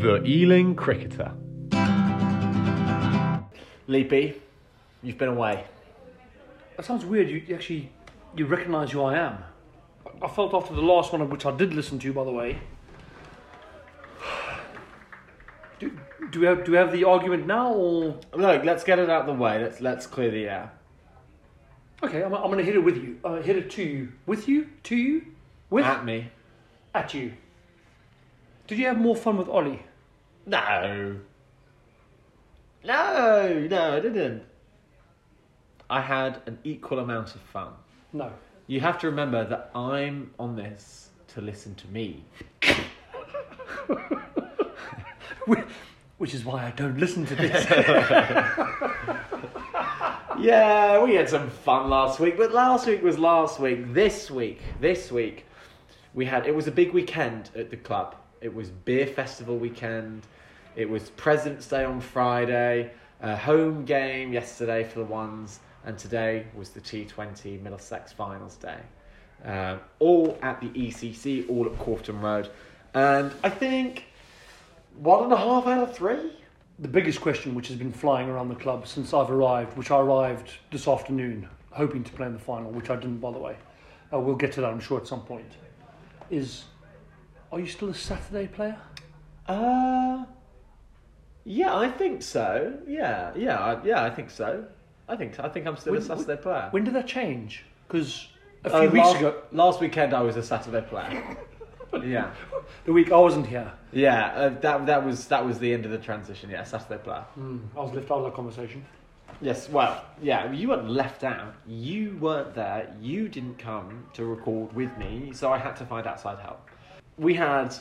The Ealing Cricketer. Leapy, you've been away. That sounds weird. You you actually you recognise who I am. I felt after the last one, which I did listen to, by the way. Do, do we have do we have the argument now, or Look, let's get it out of the way. Let's let's clear the air. okay? I'm, I'm going to hit it with you. Uh, hit it to you, with you, to you, with At me. at you. Did you have more fun with Ollie? No. No, no, I didn't. I had an equal amount of fun. No. You have to remember that I'm on this to listen to me. Which is why I don't listen to this. Yeah, we had some fun last week, but last week was last week. This week, this week, we had it was a big weekend at the club. It was beer festival weekend. It was President's Day on Friday, a home game yesterday for the ones, and today was the T20 Middlesex Finals Day. Um, all at the ECC, all at Corfton Road, and I think one and a half out of three. the biggest question which has been flying around the club since I've arrived, which I arrived this afternoon, hoping to play in the final, which I didn't, by the way. Uh, we'll get to that, I'm sure, at some point. Is are you still a Saturday player? Uh, yeah, I think so. Yeah, yeah, I, yeah, I think so. I think I think I'm still a When- Saturday player. When did that change? Because a Uh, few weeks last, ago, last weekend I was a Saturday player. yeah, the week I wasn't here, yeah, uh, that that was that was the end of the transition. Yeah, Saturday player. I was left out of that conversation. Yes, well, yeah, you weren't left out. You weren't there. You didn't come to record with me, so I had to find outside help. We had,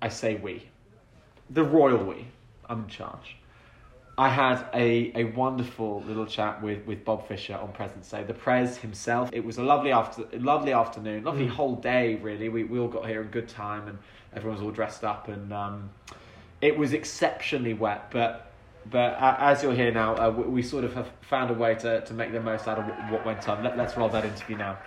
I say we, the royal we. I'm in charge. I had a, a wonderful little chat with, with Bob Fisher on President's Day, the Prez himself. It was a lovely after lovely afternoon, lovely whole day really. We, we all got here in good time and everyone was all dressed up and um, it was exceptionally wet, but but uh, as you'll hear now, uh, we, we sort of have found a way to, to make the most out of what, what went on. Let, let's roll that interview now.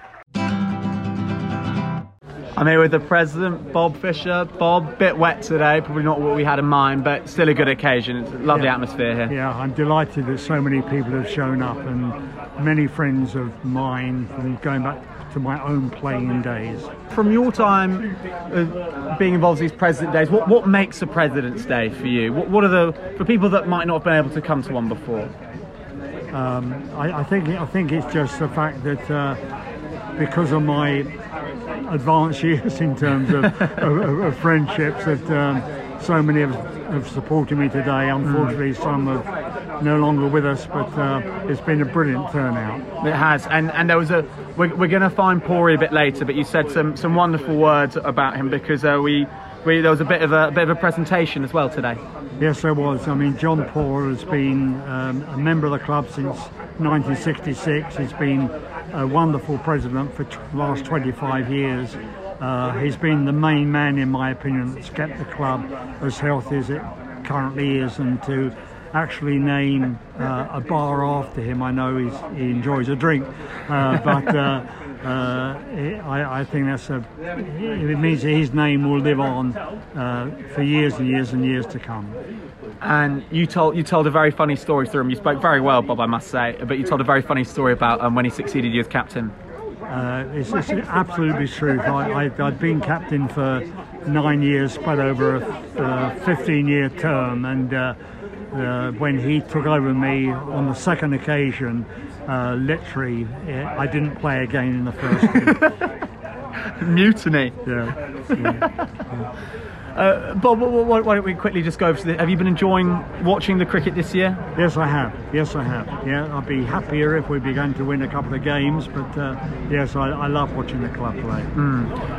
I'm here with the president, Bob Fisher. Bob, bit wet today, probably not what we had in mind, but still a good occasion. It's a lovely Yeah. atmosphere here. Yeah, I'm delighted that so many people have shown up and many friends of mine from going back to my own playing days. From your time uh, being involved in these President Days, what, what makes a President's Day for you? What, what are the for people that might not have been able to come to one before? Um, I, I think I think it's just the fact that uh, because of my advanced years in terms of, of, of friendships, that um, so many have, have supported me today. Unfortunately, some are no longer with us, but uh, it's been a brilliant turnout. It has, and and there was a. We're, we're going to find Pori a bit later, but you said some some wonderful words about him because uh, we. We, there was a bit of a, a bit of a presentation as well today. Yes, there was. I mean, John Paul has been um, a member of the club since 1966. He's been a wonderful president for the last 25 years. Uh, he's been the main man, in my opinion, that's kept the club as healthy as it currently is, and to actually name uh, a bar after him. I know he enjoys a drink, uh, but uh, uh, I, I think that's a. It means that his name will live on uh, for years and years and years to come. And you told you told a very funny story through him. You spoke very well, Bob, I must say. But you told a very funny story about um, when he succeeded you as captain. Uh, it's, it's absolutely true. I, I'd been captain for nine years, spread over a uh, 15 year term, and uh, when he took over me on the second occasion, uh, literally, uh, I didn't play again in the first game. Mutiny. Yeah. yeah. Uh, Bob, wh- wh- why don't we quickly just go over to the, Have you been enjoying watching the cricket this year? Yes, I have. Yes, I have. Yeah, I'd be happier if we began to win a couple of games, but uh, yes, I, I love watching the club play.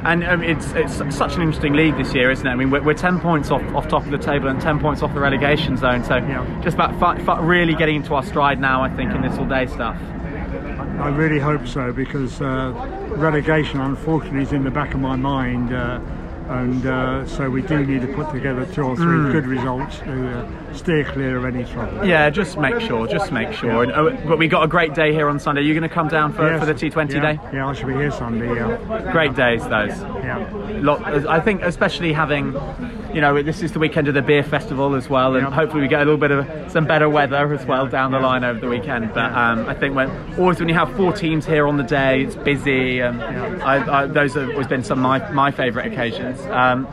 And um, it's it's such an interesting league this year, isn't it? I mean, we're, we're 10 points off, off top of the table and 10 points off the relegation zone. So Yeah. just about really getting into our stride now, I think, in this all day stuff. I really hope so because uh, relegation, unfortunately, is in the back of my mind. Uh, and uh, so we do need to put together two or three good results. To uh, steer clear of any trouble. Yeah, just make sure, just make sure. And, oh, but we got a great day here on Sunday. Are you going to come down for, Yes. for the T20 yeah, day? Yeah, I should be here Sunday. Yeah, Great days, those. yeah. Lot, I think, especially having, you know, this is the weekend of the beer festival as well, and Yeah. hopefully we get a little bit of some better weather as well down the line over the weekend. But um, I think when always when you have four teams here on the day, it's busy, and I, I, those have always been some of my my favourite occasions. Um,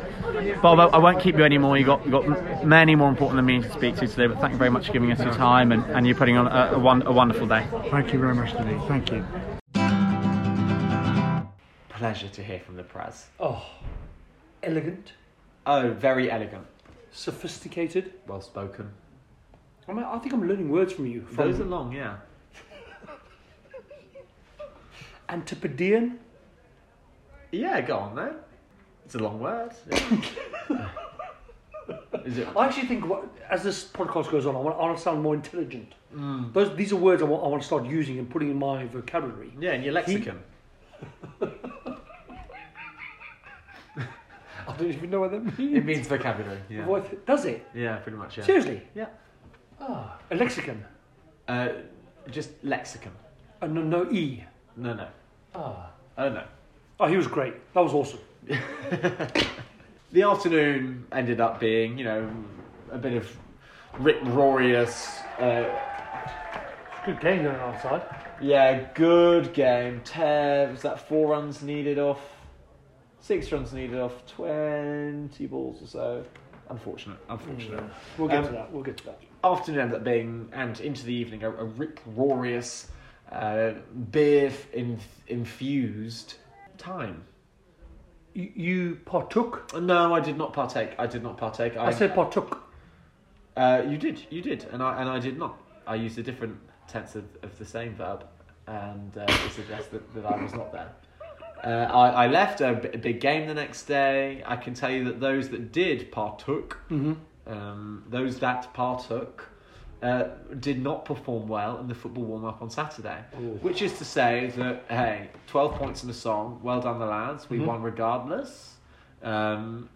Bob, I I won't keep you anymore. You got you got many more important than me to speak to today. But thank you very much for giving us your time, and, and you putting on a, a, one, a wonderful day. Thank you very much indeed. Thank you. Pleasure to hear from the press. Oh, elegant, Oh, very elegant, sophisticated. well spoken. I mean, I think I'm learning words from you. From Those are long, yeah. Antipodean. Yeah, go on then. It's a long word. yeah. Is it? I actually think what, as this podcast goes on, I want, I want to sound more intelligent. Those these are words I want, I want to start using and putting in my vocabulary. Yeah, in your lexicon. I don't even know what that means. It means vocabulary. Yeah. What- does it? Yeah, pretty much. Yeah. Seriously? Yeah. Ah, a lexicon. Uh, just lexicon. Uh, no, no e. No, no. Ah. Oh no. Oh, he was great. That was awesome. The afternoon ended up being, you know, a bit of Rick Rorius. Uh, Good game going outside. yeah, good game. Tev, was that four runs needed off? Six runs needed off 20 balls or so. Unfortunate, unfortunate. We'll get Um, to that. We'll get to that. afternoon ended up being, and into the evening, a, a Rick Rorius, uh, beer in, infused time. You, you partook. No, I did not partake. I did not partake. I said partook. Uh, you did, you did, and I and I did not. I used a different tense of, of the same verb, and uh, to suggest that, that I was not there. Uh, I, I left a, b- a big game the next day. I can tell you that those that did partook, um, those that partook, uh, did not perform well in the football warm up on Saturday. Which is to say that hey, twelve points in the song. Well done, the lads. We won regardless. Um,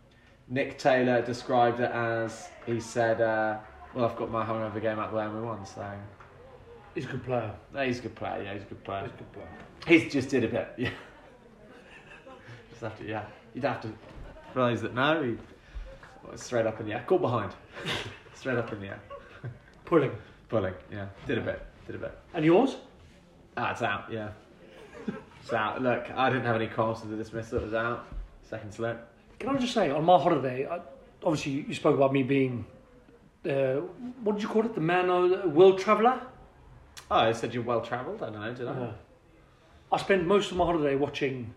Nick Taylor described it as he said, uh, "Well, I've got my hungover game out the way and we won." So He's a good player. no, he's a good player. Yeah, he's a good player. He's a good player. He's just did a bit. Yeah. just have to. Yeah, you'd have to. realise that know, he well, straight up in the air. Caught behind. straight up in the air. Pulling. Pulling. Yeah, did a bit. Did a bit. And yours? Ah, it's out. Yeah, it's out. Look, I didn't have any calls to the dismissal. It was out. Second slip. Can I just say, on my holiday, I, obviously you, spoke about me being, uh, what did you call it? The man, uh, world traveller? Oh, I said you're well travelled. I don't know. Did I? Uh, I spent most of my holiday watching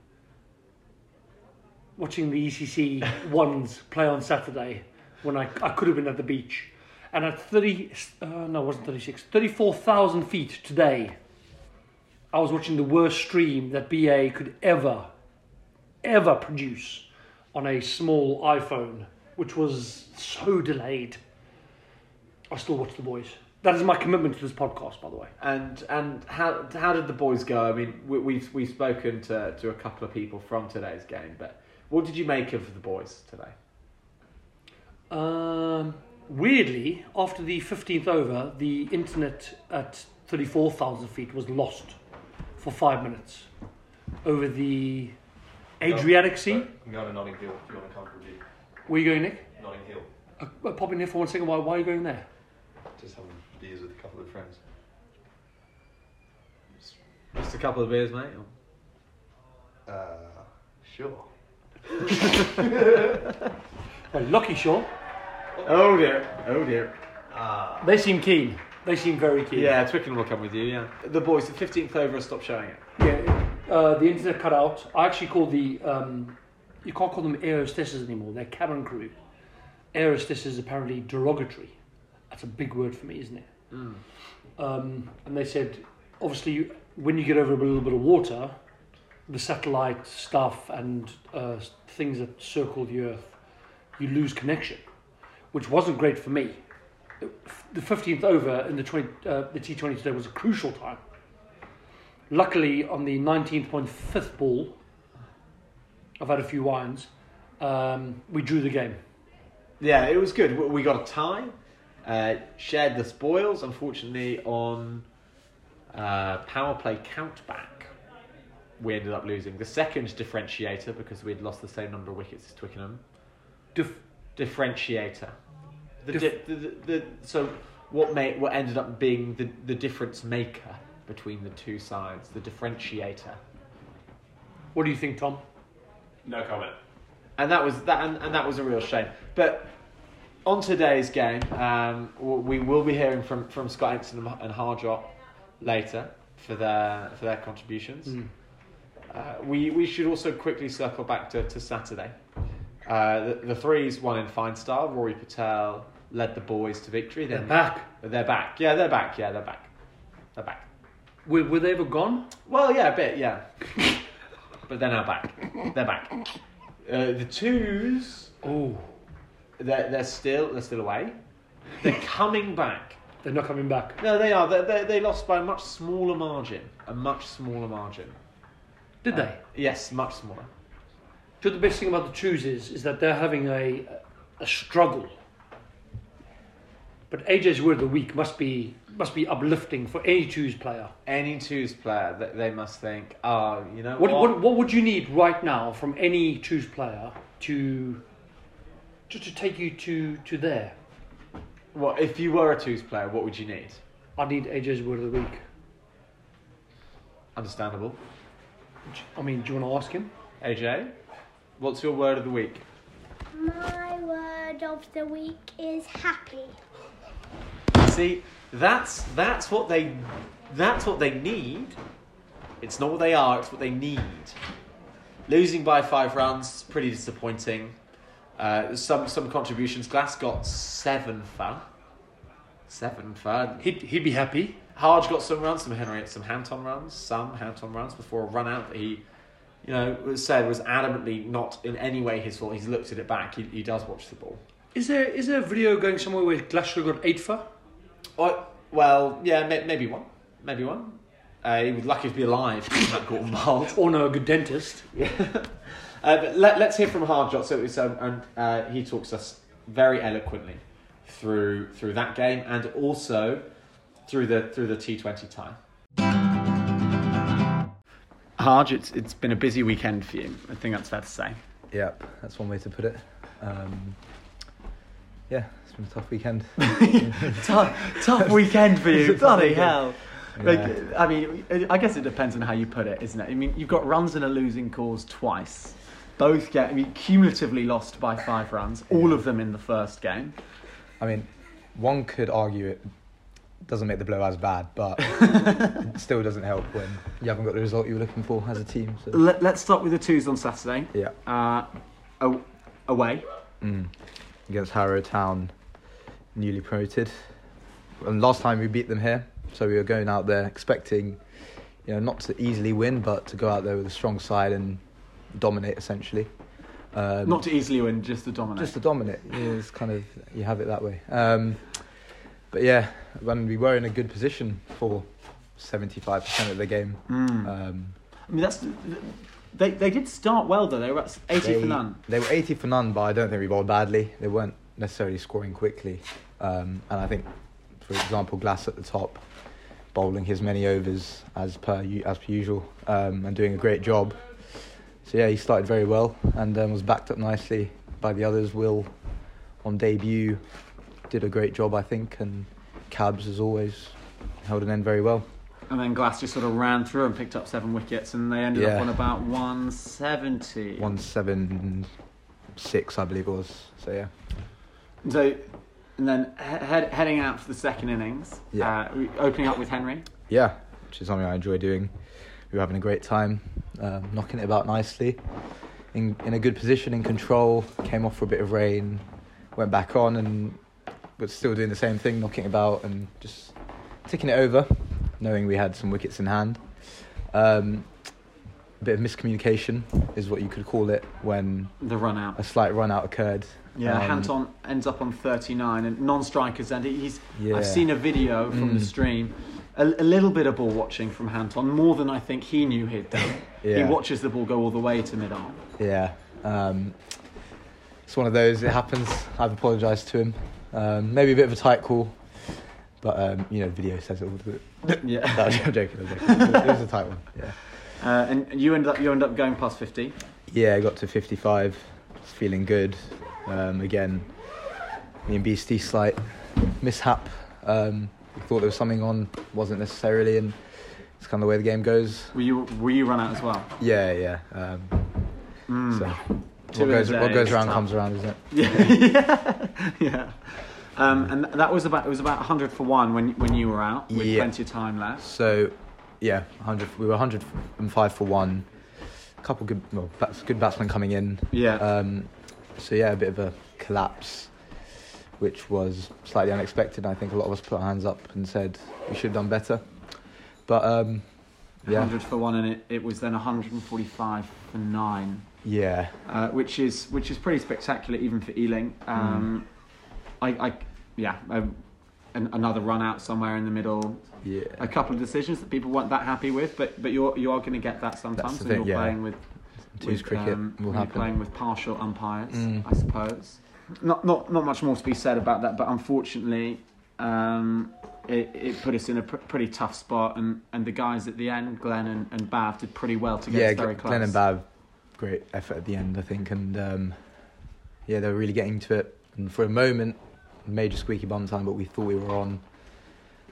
watching the ECC ones play on Saturday when I, I could have been at the beach. And at 30, uh, no, it wasn't 36, 34,000 feet today, I was watching the worst stream that BA could ever, ever produce on a small iPhone, which was so delayed. I still watch the boys. That is my commitment to this podcast, by the way. And and how how did the boys go? I mean, we, we've we've spoken to to a couple of people from today's game, but what did you make of the boys today? Um, weirdly, after the 15th over, the internet at 34,000 feet was lost for five minutes over the Adriatic Sea. I'm going to Notting Hill if you want to come for a beer. Where are you going, Nick? Notting Hill. Uh, pop in here for one second. Why, why are you going there? Just having beers with a couple of friends. Just a couple of beers, mate. or- Uh, sure. Well, Lucky Shore. Oh dear, oh dear. They seem keen. They seem very keen. Yeah, Twickenham will come with you. Yeah, the boys. The fifteenth over, stopped showing it. Yeah, uh, the internet cut out. I actually called the. Um, you can't call them air hostesses anymore. They're cabin crew. Air hostess is apparently derogatory. That's a big word for me, isn't it? Um, and they said, obviously, you, when you get over a little bit of water, the satellite stuff and uh, things that circle the Earth, you lose connection, which wasn't great for me. The 15th over in the 20, uh, the T20 today was a crucial time. Luckily, on the 19th.5th ball, I've had a few wines, Um, we drew the game. Yeah, it was good. We- We got a tie, uh, shared the spoils. Unfortunately, on uh, power play countback, we ended up losing the second differentiator because we'd lost the same number of wickets as Twickenham. Dif- Differentiator. The, Dif- di- the, the, the, so what made what ended up being the, the difference maker between the two sides, the differentiator. what do you think, Tom? No comment. And that was that, and, and that was a real shame. But on today's game, um, we will be hearing from, from Scott Ensom and- and Harjot later for their for their contributions. Mm. Uh, we we should also quickly circle back to, to Saturday. Uh, the, the threes won in fine style. Rory Patel led the boys to victory. They're back. They're back. Yeah, they're back. Yeah, they're back. They're back. Were, were they ever gone? Well, yeah, a bit, yeah. but they're now back. They're back. Uh, the twos, Oh, they're, they're still they're still away. They're coming back. they're not coming back. No, they are. They they they lost by a much smaller margin. A much smaller margin. Did Uh, they? Yes, much smaller. So the best thing about the Choose is, is that they're having a, a struggle. But AJ's word of the week must be must be uplifting for any Choose player. Any twos player, that they must think, oh, you know What, what? what what would you need right now from any Choose player to just to take you to to there? Well, if you were a twos player? What would you need? I need AJ's word of the week. Understandable. I mean, do you want to ask him? AJ, what's your word of the week? My word of the week is happy. See, that's that's what they that's what they need. It's not what they are, it's what they need. Losing by five runs, pretty disappointing. Uh, some some contributions. Glass got seven for. Seven for. He'd, he'd be happy. Harge got some runs, some Henry some Hanton runs, some Hanton runs before a run out that he, you know, was said was adamantly not in any way his fault. He's looked at it back. He, he does watch the ball. Is there is there a video going somewhere where Glasgow got eight for? Oh, well, yeah, may, maybe one, maybe one. Uh, he was lucky to be alive. Matt Gordon Mild. Or no, a good dentist? Yeah. Uh, but let, let's hear from Harjot. So, so and uh, he talks us very eloquently through through that game and also through the through the T Twenty tie. Harge, it's, it's been a busy weekend for you. I think that's fair to say. Yep, that's one way to put it. Um, yeah, it's been a tough weekend. tough, tough weekend for you. Bloody weekend. hell. Like, I mean, I guess it depends on how you put it, isn't it? I mean, you've got runs in a losing cause twice. Both get, I mean, cumulatively lost by five runs, all of them in the first game. I mean, one could argue it doesn't make the blow as bad, but it still doesn't help when you haven't got the result you were looking for as a team. So. Let, let's start with the twos on Saturday. Yeah, Uh, away. mm. against Harrow Town, newly promoted. And last time we beat them here, so we were going out there expecting, you know, not to easily win, but to go out there with a strong side and dominate essentially. Um, Not to easily win, just to dominate. just to dominate. It's kind of you have it that way. Um, but yeah, when we were in a good position for seventy-five percent of the game, Mm. um, I mean, that's they. They did start well though. They were at eighty they, for none. They were eighty for none, but I don't think we bowled badly. They weren't necessarily scoring quickly, um, and I think, for example, Glass at the top, bowling his many overs as per as per usual, um, and doing a great job. So yeah, he started very well and um, was backed up nicely by the others. Will, on debut, did a great job, I think, and Cabs as always held an end very well. And then Glass just sort of ran through and picked up seven wickets, and they ended Yeah. up on about one seventy. One seven six, I believe it was. So yeah, So, and then he- heading out for the second innings, Yeah. uh, opening up with Henry. yeah, which is something I enjoy doing. We were having a great time, um, knocking it about nicely, in in a good position, in control. Came off for a bit of rain, went back on, and was still doing the same thing, knocking about and just ticking it over, knowing we had some wickets in hand. Um, a bit of miscommunication is what you could call it when The run out. a slight run out occurred. Yeah, Um, Hanton ends up on 39, and non-strikers end. He's. Yeah. I've seen a video from the Mm. stream. A, a little bit of ball watching from Hanton, more than I think he knew he'd done. yeah. He watches the ball go all the way to mid-on. Yeah. Um, it's one of those. It happens. I've apologised to him. Um, maybe a bit of a tight call, but um, you know, video says it all. it? Yeah. No, I'm joking. I'm joking. It was a tight one. Yeah. Uh, and you end up you end up going past fifty. Yeah, I got to 55. Was feeling good. Um, again, me and Beastie slight mishap. Um, thought there was something on, wasn't necessarily, and it's kind of the way the game goes. Were you were you run out as well? Yeah, yeah. Um, Mm. So what goes, what goes around tough. comes around, isn't it? Yeah, yeah, yeah. Um, and that was about it was about hundred for one when when you were out with Yeah. plenty of time left. So, yeah, 100. We were 105 for one. A couple good, well, bats, good batsmen coming in. Yeah. Um, so yeah, a bit of a collapse, which was slightly unexpected. I think a lot of us put our hands up and said we should have done better. But um, yeah, hundred for one, and it, it was then hundred and forty five for nine. Yeah, uh, which is which is pretty spectacular even for Ealing. Um, I, I, yeah, an, another run out somewhere in the middle. yeah. A couple of decisions that people weren't that happy with, but but you're you are going to get that sometimes when you're yeah. playing with Twos with, cricket um, will happen. playing with partial umpires, Mm. I suppose. Not not not much more to be said about that, but unfortunately. Um, it, it put us in a pr- pretty tough spot, and, and the guys at the end, Glenn and, and Bav, did pretty well to get yeah, us very close. Glenn and Bav, great effort at the end, I think, and um, yeah, they were really getting to it. And for a moment, major squeaky bum time, but we thought we were on.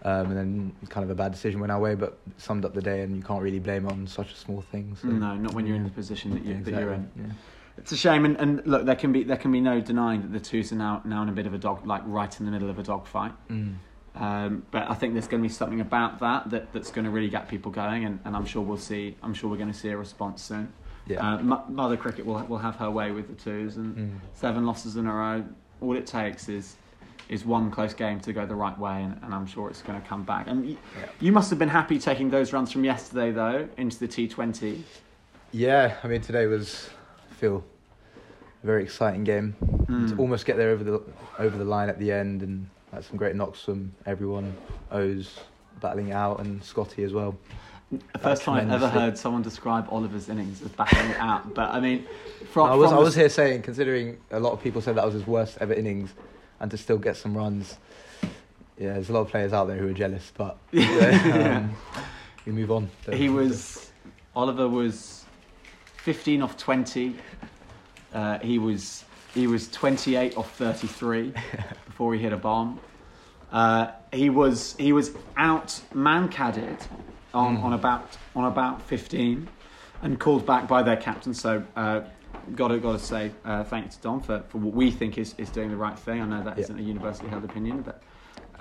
Um, and then kind of a bad decision went our way, but summed up the day, and you can't really blame on such a small thing. So. No, not when you're in the position that, you, that you're in. Yeah. It's a shame, and, and look, there can be there can be no denying that the twos are now now in a bit of a dog, like right in the middle of a dogfight. Mm. Um, but I think there's going to be something about that, that that's going to really get people going, and, and I'm sure we'll see. I'm sure we're going to see a response soon. Yeah. Uh, Mo- Mother Cricket will will have her way with the twos, and Mm. seven losses in a row. All it takes is is one close game to go the right way, and, and I'm sure it's going to come back. And y- Yeah. you must have been happy taking those runs from yesterday, though, into the T20. Yeah, I mean today was I feel a very exciting game. Mm. To almost get there over the over the line at the end, and had some great knocks from everyone. O's battling out, and Scotty as well. The first time I've ever heard someone describe Oliver's innings as backing out. But I mean, from, I was from I was here saying, considering a lot of people said that was his worst ever innings, and to still get some runs. Yeah, there's a lot of players out there who are jealous, but Yeah. um, we move on. He was Oliver was 15 off 20. Uh, he was he was 28 off 33 before he hit a bomb. Uh, he was he was out mankaded on, on about on about 15 and called back by their captain. So uh, got to got to say uh, thanks to Don for, for what we think is, is doing the right thing. I know that Yeah. not a universally held opinion, but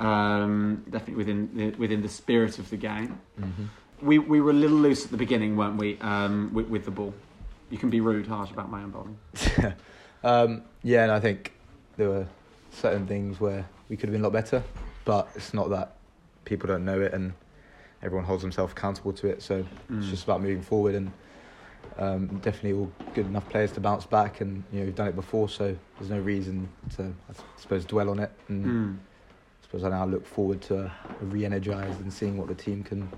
um, definitely within the, within the spirit of the game. Mhm. We we were a little loose at the beginning, weren't we? Um, with, with the ball, you can be rude, harsh about my own bowling. um, yeah, and I think there were certain things where we could have been a lot better, but it's not that people don't know it and everyone holds themselves accountable to it. So it's Mm. just about moving forward and um, definitely all good enough players to bounce back. And you know we've done it before, so there's no reason to I suppose dwell on it. And Mm. I suppose I now look forward to re-energized and seeing what the team can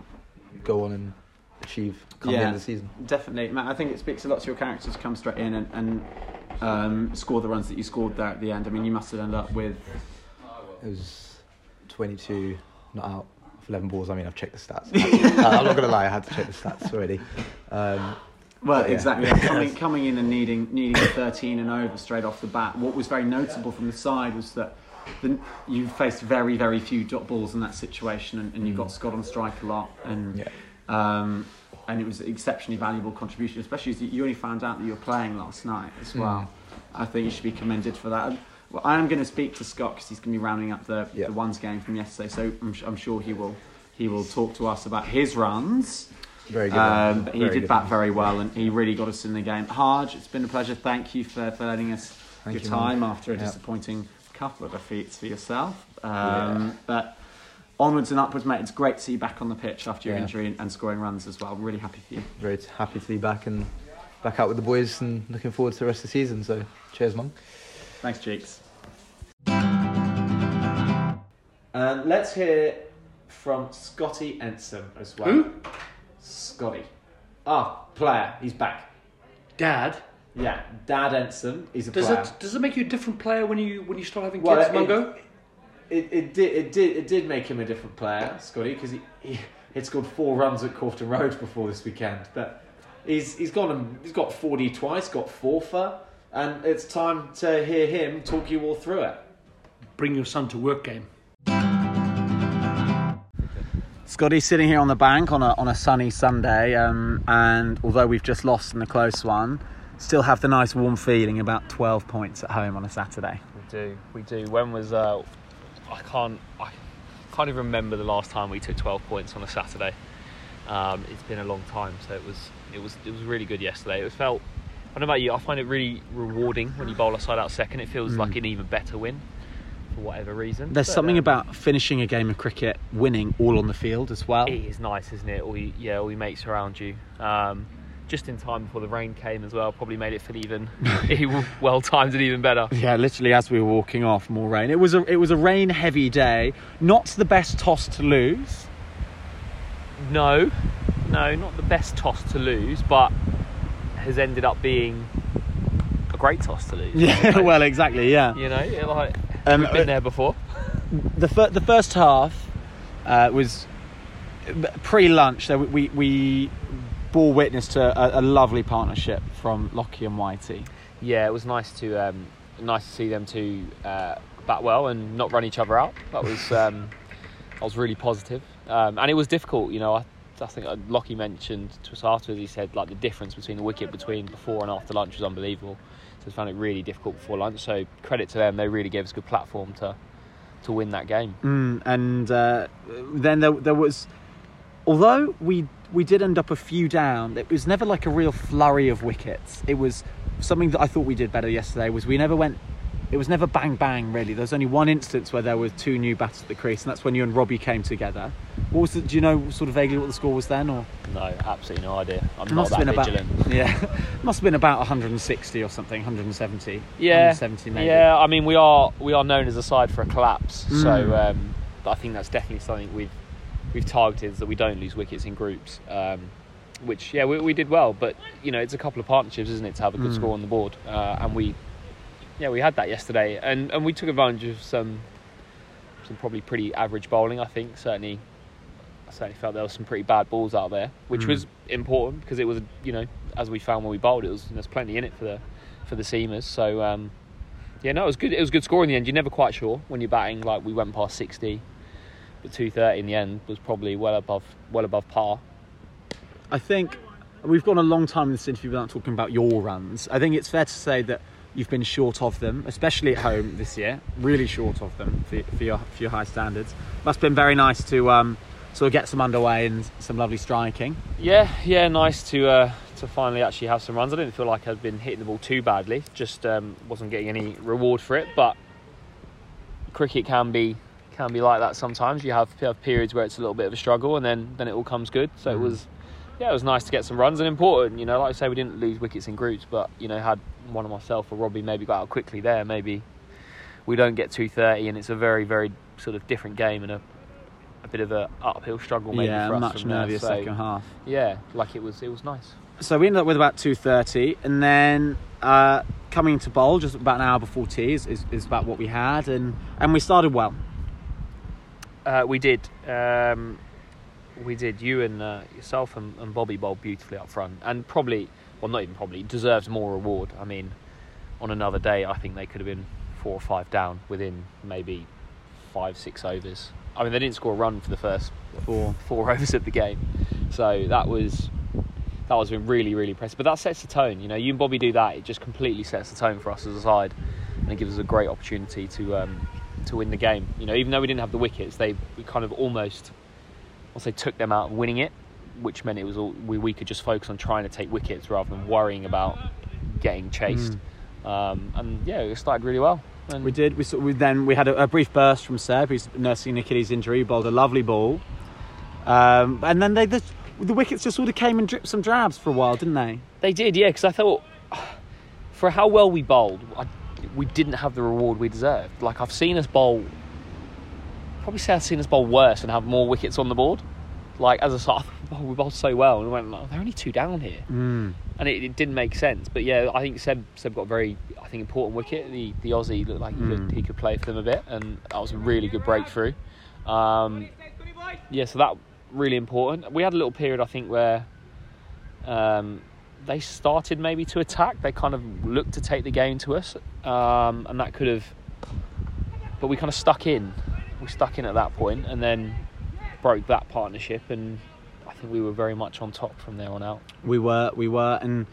go on and achieve come the Yeah. end of the season. Definitely, Matt. I think it speaks a lot to your characters. To come straight in and, and um, score the runs that you scored there at the end. I mean, you must have ended up with It was 22 not out 11 balls. I mean, I've checked the stats. I'm not going to lie, I had to check the stats already. Um, Well, Yeah. exactly. coming, coming in and needing needing a 13 and over straight off the bat. What was very notable from the side was that the, you faced very very few dot balls in that situation, and, and you got Scott on strike a lot, and Yeah. um, and it was an exceptionally valuable contribution, especially as you- you only found out that you were playing last night as well. I think you should be commended for that. Well, I am going to speak to Scott because he's going to be rounding up the, Yeah. the ones game from yesterday, so I'm, I'm sure he will he will talk to us about his runs. very good. Um, he Very did good bat very well, and he really got us in the game. Harj, it's been a pleasure. Thank you for, for letting us Thank your you, time man. after a Yeah. disappointing couple of defeats for yourself. Um, Yeah. But onwards and upwards, mate. It's great to see you back on the pitch after your injury and, and scoring runs as well. Really happy for you. Very happy to be back and back out with the boys and looking forward to the rest of the season. So, cheers, man. Thanks, Cheeks. Um, let's hear from Scotty Ensom as well. Who? Scotty. Ah, player. He's back. Dad, Yeah, Dad Ensom is a Does player. it does it make you a different player when you when you start having Well, kids, it- Mungo? It, it did it did it did make him a different player, Scotty, because he, he had scored four runs at Corfton Road before this weekend. But he's he's gone and he's got 40 twice, got forfer, and it's time to hear him talk you all through it. Bring your son to work game. Scotty's sitting here on the bank on a, on a sunny Sunday, um, and although we've just lost in a close one, still have the nice warm feeling about 12 points at home on a Saturday. We do, we do. When was uh, I can't I can't even remember the last time we took 12 points on a Saturday. Um, it's been a long time, so it was it was it was really good yesterday. It felt I don't know about you, I find it really rewarding when you bowl a side out second. It feels like an even better win for whatever reason. There's But, something um, about finishing a game of cricket, winning all on the field as well. It is nice, isn't it? All you, yeah, all your mates around you. Um, just in time before the rain came as well, probably made it feel even well timed and even better. Yeah, literally as we were walking off, more rain. It was a it was a rain heavy day. Not the best toss to lose. No, no, not the best toss to lose, but has ended up being a great toss to lose. Yeah, well, exactly. Yeah. You know, yeah, like Um, we've been there before. the fir- the first half uh, was pre lunch. So we we bore witness to a, a lovely partnership from Lockie and Whitey. Yeah, it was nice to um, nice to see them two uh, bat well and not run each other out. That was um, that was really positive, um, and it was difficult. You know, I, I think uh, Lockie mentioned to us afterwards. He said like the difference between the wicket between before and after lunch was unbelievable. So we found it really difficult before lunch. So credit to them, they really gave us a good platform to to win that game. Mm, and uh, then there, there was, although we we did end up a few down, it was never like a real flurry of wickets. It was something that I thought we did better yesterday. Was we never went. It was never bang bang really. There was only one instance where there were two new batters at the crease, and that's when you and Robbie came together. What was the, do you know sort of vaguely what the score was then, or No, absolutely no idea. I'm it not must have that vigilant. about yeah, must have been about 160 or something, 170. Yeah, 170 maybe. yeah. I mean, we are we are known as a side for a collapse, Mm. so um, I think that's definitely something we've we've targeted is that we don't lose wickets in groups. Um, which yeah, we, we did well, but you know, it's a couple of partnerships, isn't it, to have a good Mm. score on the board, uh, and we yeah we had that yesterday, and and we took advantage of some some probably pretty average bowling. I think certainly. I certainly felt there were some pretty bad balls out there, which Mm. was important because it was, you know, as we found when we bowled, it was there's plenty in it for the for the seamers. So um, yeah, no, it was good. It was a good score in the end. You're never quite sure when you're batting. Like we went past 60, but 230 in the end was probably well above well above par. I think we've gone a long time in this interview without talking about your runs. I think it's fair to say that you've been short of them, especially at home this year. Really short of them for, for your for your high standards. Must have been very nice to um, sort of get some underway and some lovely striking. Yeah, yeah, nice to uh, to finally actually have some runs. I didn't feel like I'd been hitting the ball too badly. Just um, wasn't getting any reward for it. But cricket can be can be like that sometimes. You have, you have periods where it's a little bit of a struggle, and then then it all comes good. So it was. Yeah, it was nice to get some runs and important. You know, like I say, we didn't lose wickets in groups, but you know, had one of myself or Robbie maybe got out quickly there, maybe we don't get 230, and it's a very, very sort of different game and a a bit of a uphill struggle maybe yeah, for us much from there. nervier So, second half. Yeah, like it was, it was nice. So we ended up with about two thirty, and then uh, coming to bowl just about an hour before tea is, is, is about what we had, and and we started well. Uh, we did. Um, we did. You and uh, yourself and, and Bobby bowled beautifully up front, and probably, well, not even probably, deserves more reward. I mean, on another day, I think they could have been four or five down within maybe five, six overs. I mean, they didn't score a run for the first Four. four overs of the game, so that was that was really, really impressive. But that sets the tone. You know, you and Bobby do that, it just completely sets the tone for us as a side, and it gives us a great opportunity to um, to win the game. You know, even though we didn't have the wickets, they we kind of almost, I'll say, took them out of winning it, which meant it was all we, we could just focus on trying to take wickets rather than worrying about getting chased. Um, and yeah, it started really well. And We did. We, sort we then we had a, a brief burst from Seb, who's nursing an Achilles injury. He bowled a lovely ball, um, and then they the, the wickets just sort of came and dripped some drabs for a while, didn't they? They did, yeah, because I thought for how well we bowled, I, we didn't have the reward we deserved. Like, I've seen us bowl, probably say I've seen us bowl worse and have more wickets on the board. Like as a side, oh, we bowled so well, and we went, oh, they're only two down here, Mm. and it, it didn't make sense. But yeah, I think Seb Seb got a very, I think important wicket. The the Aussie looked like he, could, Mm. he could play for them a bit, and that was a really good breakthrough. Um, yeah, so that really important. We had a little period, I think, where um, they started maybe to attack. They kind of looked to take the game to us, um, and that could have. But we kind of stuck in. We stuck in at that point, and then broke that partnership, and I think we were very much on top from there on out. We were, we were, and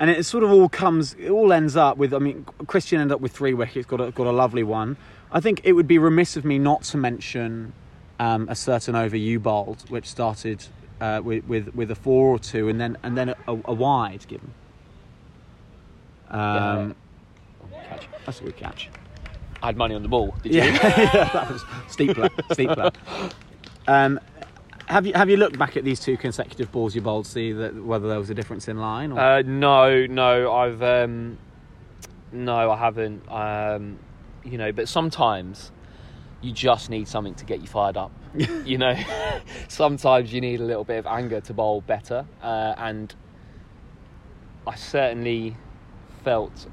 and it sort of all comes, it all ends up with. I mean, Christian ended up with three wickets, got a, got a lovely one. I think it would be remiss of me not to mention um, a certain over you bowled, which started uh, with, with with a four or two, and then and then a, a wide given. Um, Catch. That's a good catch. I had money on the ball. Did you? yeah, that was steepler, steepler. Um, have you have you looked back at these two consecutive balls you bowled, see that whether there was a difference in line? Or? Uh, no, no, I've um, no, I haven't. Um, you know, but sometimes you just need something to get you fired up. you know, sometimes you need a little bit of anger to bowl better, uh, and I certainly felt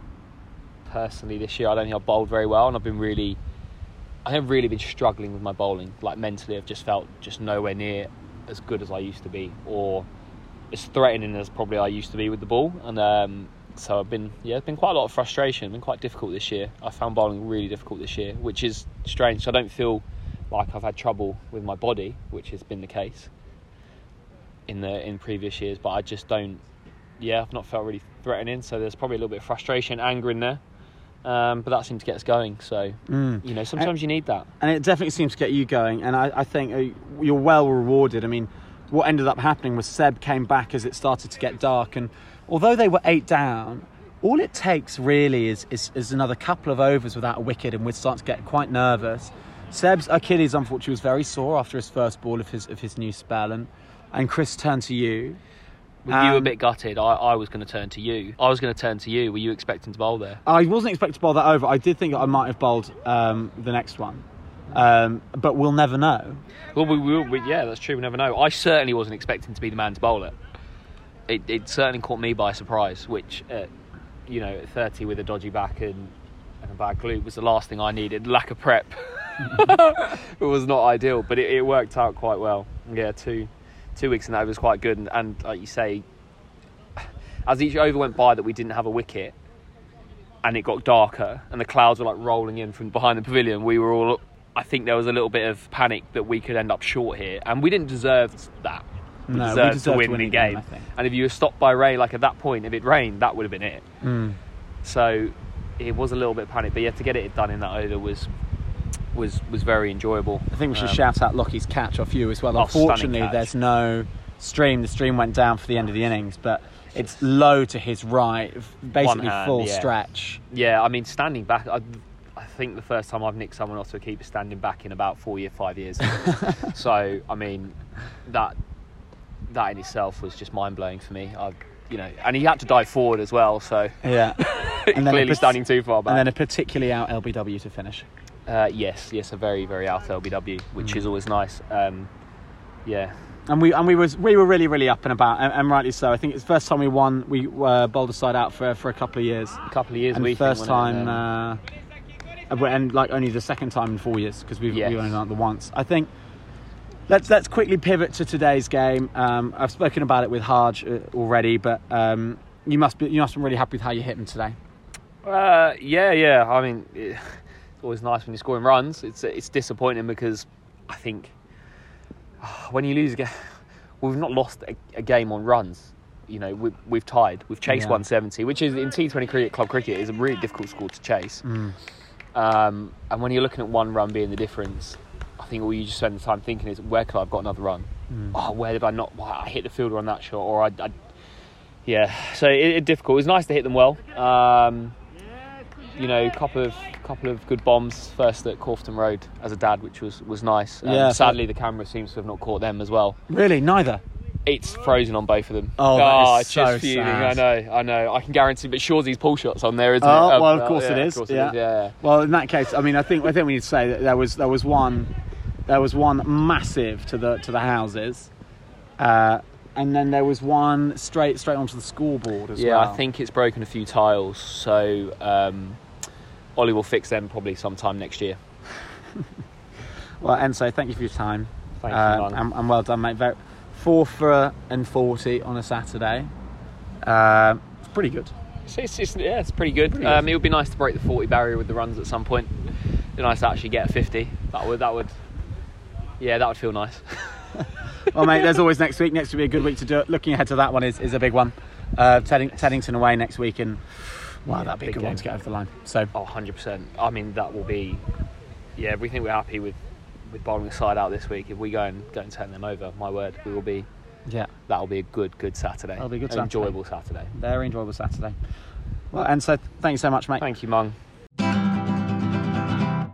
personally this year I don't think I bowled very well, and I've been really. I have really been struggling with my bowling. Like mentally, I've just felt just nowhere near as good as I used to be, or as threatening as probably I used to be with the ball. And um, so I've been, yeah, it's been quite a lot of frustration. It's been quite difficult this year. I found bowling really difficult this year, which is strange. So I don't feel like I've had trouble with my body, which has been the case in the in previous years. But I just don't, yeah, I've not felt really threatening. So there's probably a little bit of frustration, anger in there. Um, but that seemed to get us going. So Mm. you know, sometimes you need that. and it definitely seems to get you going. And I, I think uh, you're well rewarded. I mean, what ended up happening was Seb came back as it started to get dark, and although they were eight down, all it takes really is, is, is another couple of overs without a wicket, and we'd start to get quite nervous. Seb's Achilles, unfortunately, was very sore after his first ball of his of his new spell, and and Chris turned to you. With you a Um, bit gutted, I, I was going to turn to you. I was going to turn to you. Were you expecting to bowl there? I wasn't expecting to bowl that over. I did think I might have bowled um, the next one, um, but we'll never know. Well, we, we, we, yeah, that's true. We never know. I certainly wasn't expecting to be the man to bowl it. It, it certainly caught me by surprise, which, uh, you know, at 30 with a dodgy back and, and a bad glute was the last thing I needed. Lack of prep. it was not ideal, but it, it worked out quite well. Yeah, two two weeks in that was quite good. And, and like you say, as each over went by that we didn't have a wicket and it got darker and the clouds were like rolling in from behind the pavilion, we were all. I think there was a little bit of panic that we could end up short here, and we didn't deserve that. We No, we deserved, deserved to to win win the game, game. And if you were stopped by rain, like at that point, if it rained, that would have been it. Mm. So it was a little bit panic, but yeah, to get it done in that over was was was very enjoyable. I think we should Um, shout out Lockie's catch off you as well. Oh, Unfortunately, there's no stream. The stream went down for the end of the innings, but it's low to his right, basically hand, full yeah. stretch. Yeah, I mean, standing back, I, I think the first time I've nicked someone off to a keeper standing back in about four year, five years. so, I mean, that that in itself was just mind blowing for me. I, you know, and he had to dive forward as well, so Yeah, And then clearly standing too far back. and then a particularly out LBW to finish. Uh, yes, yes, a very, very out LBW, which is always nice. Um, yeah, And we and we was we were really really up and about, and, and rightly so. I think it's the first time we won. We were bowled a side out for for a couple of years. a couple of years. and we first time, Um, uh, and like only the second time in four years because we've, Yes. we've only done it the once. I think. Let's let's quickly pivot to today's game. Um, I've spoken about it with Harj uh, already, but um, you must be you must be really happy with how you hit him today. Uh, yeah, yeah. I mean, it, it's always nice when you're scoring runs. It's it's disappointing because I think when you lose a game, we've not lost a, a game on runs. You know, we, we've tied. We've chased Yeah. 170, which is in T20 cricket, club cricket, is a really difficult score to chase. Mm. Um, and when you're looking at one run being the difference, I think all you just spend the time thinking is, where could I have got another run? Mm. Oh, where did I not? Wow, I hit the fielder on that shot, or I, I yeah. So it's it difficult. It was nice to hit them well. Um, you know, couple of couple of good bombs first at Corfton Road as a dad, which was was nice. Um, Yeah, sadly, the camera seems to have not caught them as well. Really, neither. It's frozen on both of them. Oh, that is it's so just fuming. sad. I know, I know. I can guarantee, but Shawsy's pull shots on there, isn't Oh, it? Um, well, of course yeah, it is. Of course yeah. it is. Yeah. Well, in that case, I mean, I think I think we need to say that there was there was one There was one massive to the to the houses, uh, and then there was one straight straight onto the scoreboard as yeah, well. Yeah, I think it's broken a few tiles, so um, Ollie will fix them probably sometime next year. Well, Enzo, thank you for your time. Thank you, uh, man. and, and well done, mate. Very, four for and forty on a Saturday. Uh, it's pretty good. It's, it's, it's- yeah, it's pretty good. Pretty um, it would be nice to break the 40 barrier with the runs at some point. It'd be nice to actually get a 50. That would, that would, yeah, that would feel nice. well, mate, there's always next week. Next will be a good week to do it. Looking ahead to that one is, is a big one. Uh, Tedding, Teddington away next week, and wow, Yeah, that'd be a big good one game. to get over the line. So, Oh, 100%. I mean, that will be, yeah, we think we're happy with, with bowling the side out this week. If we go and go and turn them over, my word, we will be, yeah, that'll be a good, good Saturday. That'll be a good Saturday. enjoyable Saturday. very enjoyable Saturday. Well, and so thanks so much, mate. Thank you, Mung.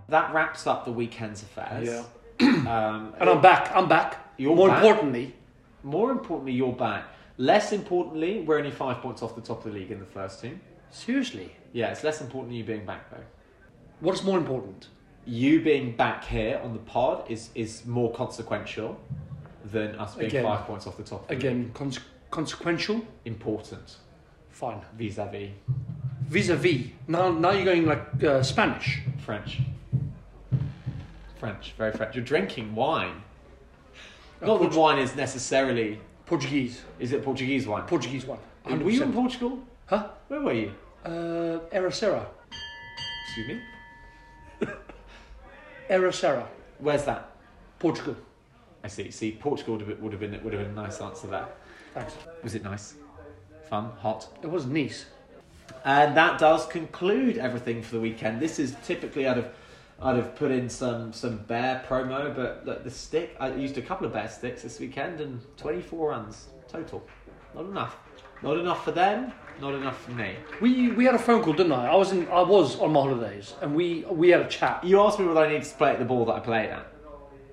That wraps up the weekend's affairs. Yeah. Um, And I'm back. I'm back. You're More back? importantly, more importantly, you're back. Less importantly, we're only five points off the top of the league in the first team. Seriously, Yeah, it's less important you being back though. what is more important? You being back here on the pod is is more consequential than us being Again. five points off the top. Again, cons- consequential. important Fine. vis-a-vis Vis-a-vis. Now, now you're going like uh, Spanish. French. French, very French. You're drinking wine. Not that wine is necessarily. Portuguese. Is it Portuguese wine? Portuguese one. Were you in 100%. Portugal? Huh? Where were you? Uh, Ericeira. Excuse me. Ericeira. Where's that? Portugal. I see. See, Portugal would have been, would have been, would have been a nice answer there. Thanks. Was it nice? Fun? Hot? It was Nice. And that does conclude everything for the weekend. This is typically I'd have I'd have put in some some bear promo, but look, the stick I used a couple of bear sticks this weekend and 24 runs total. Not enough. Not enough for them. Not enough for me. We we had a phone call, didn't I? I was in. I was on my holidays, and we we had a chat. You asked me whether I needed to play at the ball that I played at.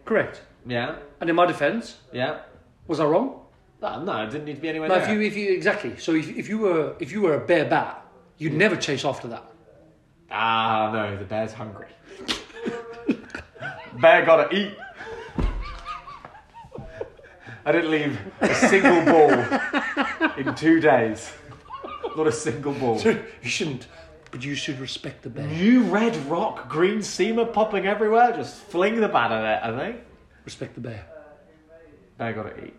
Correct. Yeah, And in my defence, yeah. was I wrong? No, no, I didn't need to be anywhere No. If you if you exactly. So if, if you were if you were a bear bat, you'd never chase after that. Ah, no, the bear's hungry. Bear gotta eat. I didn't leave a single ball in two days. Not a single ball. you shouldn't, but you should respect the bear. New red rock, green seamer popping everywhere. Just fling the bat at it, I think. Respect the bear. Bear gotta eat.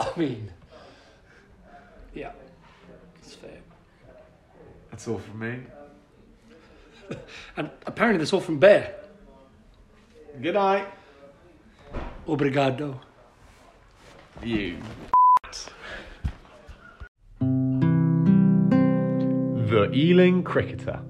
I mean, yeah, it's fair. That's all from me. And apparently, that's all from Bear. Good night. Obrigado. You. The Ealing Cricketer.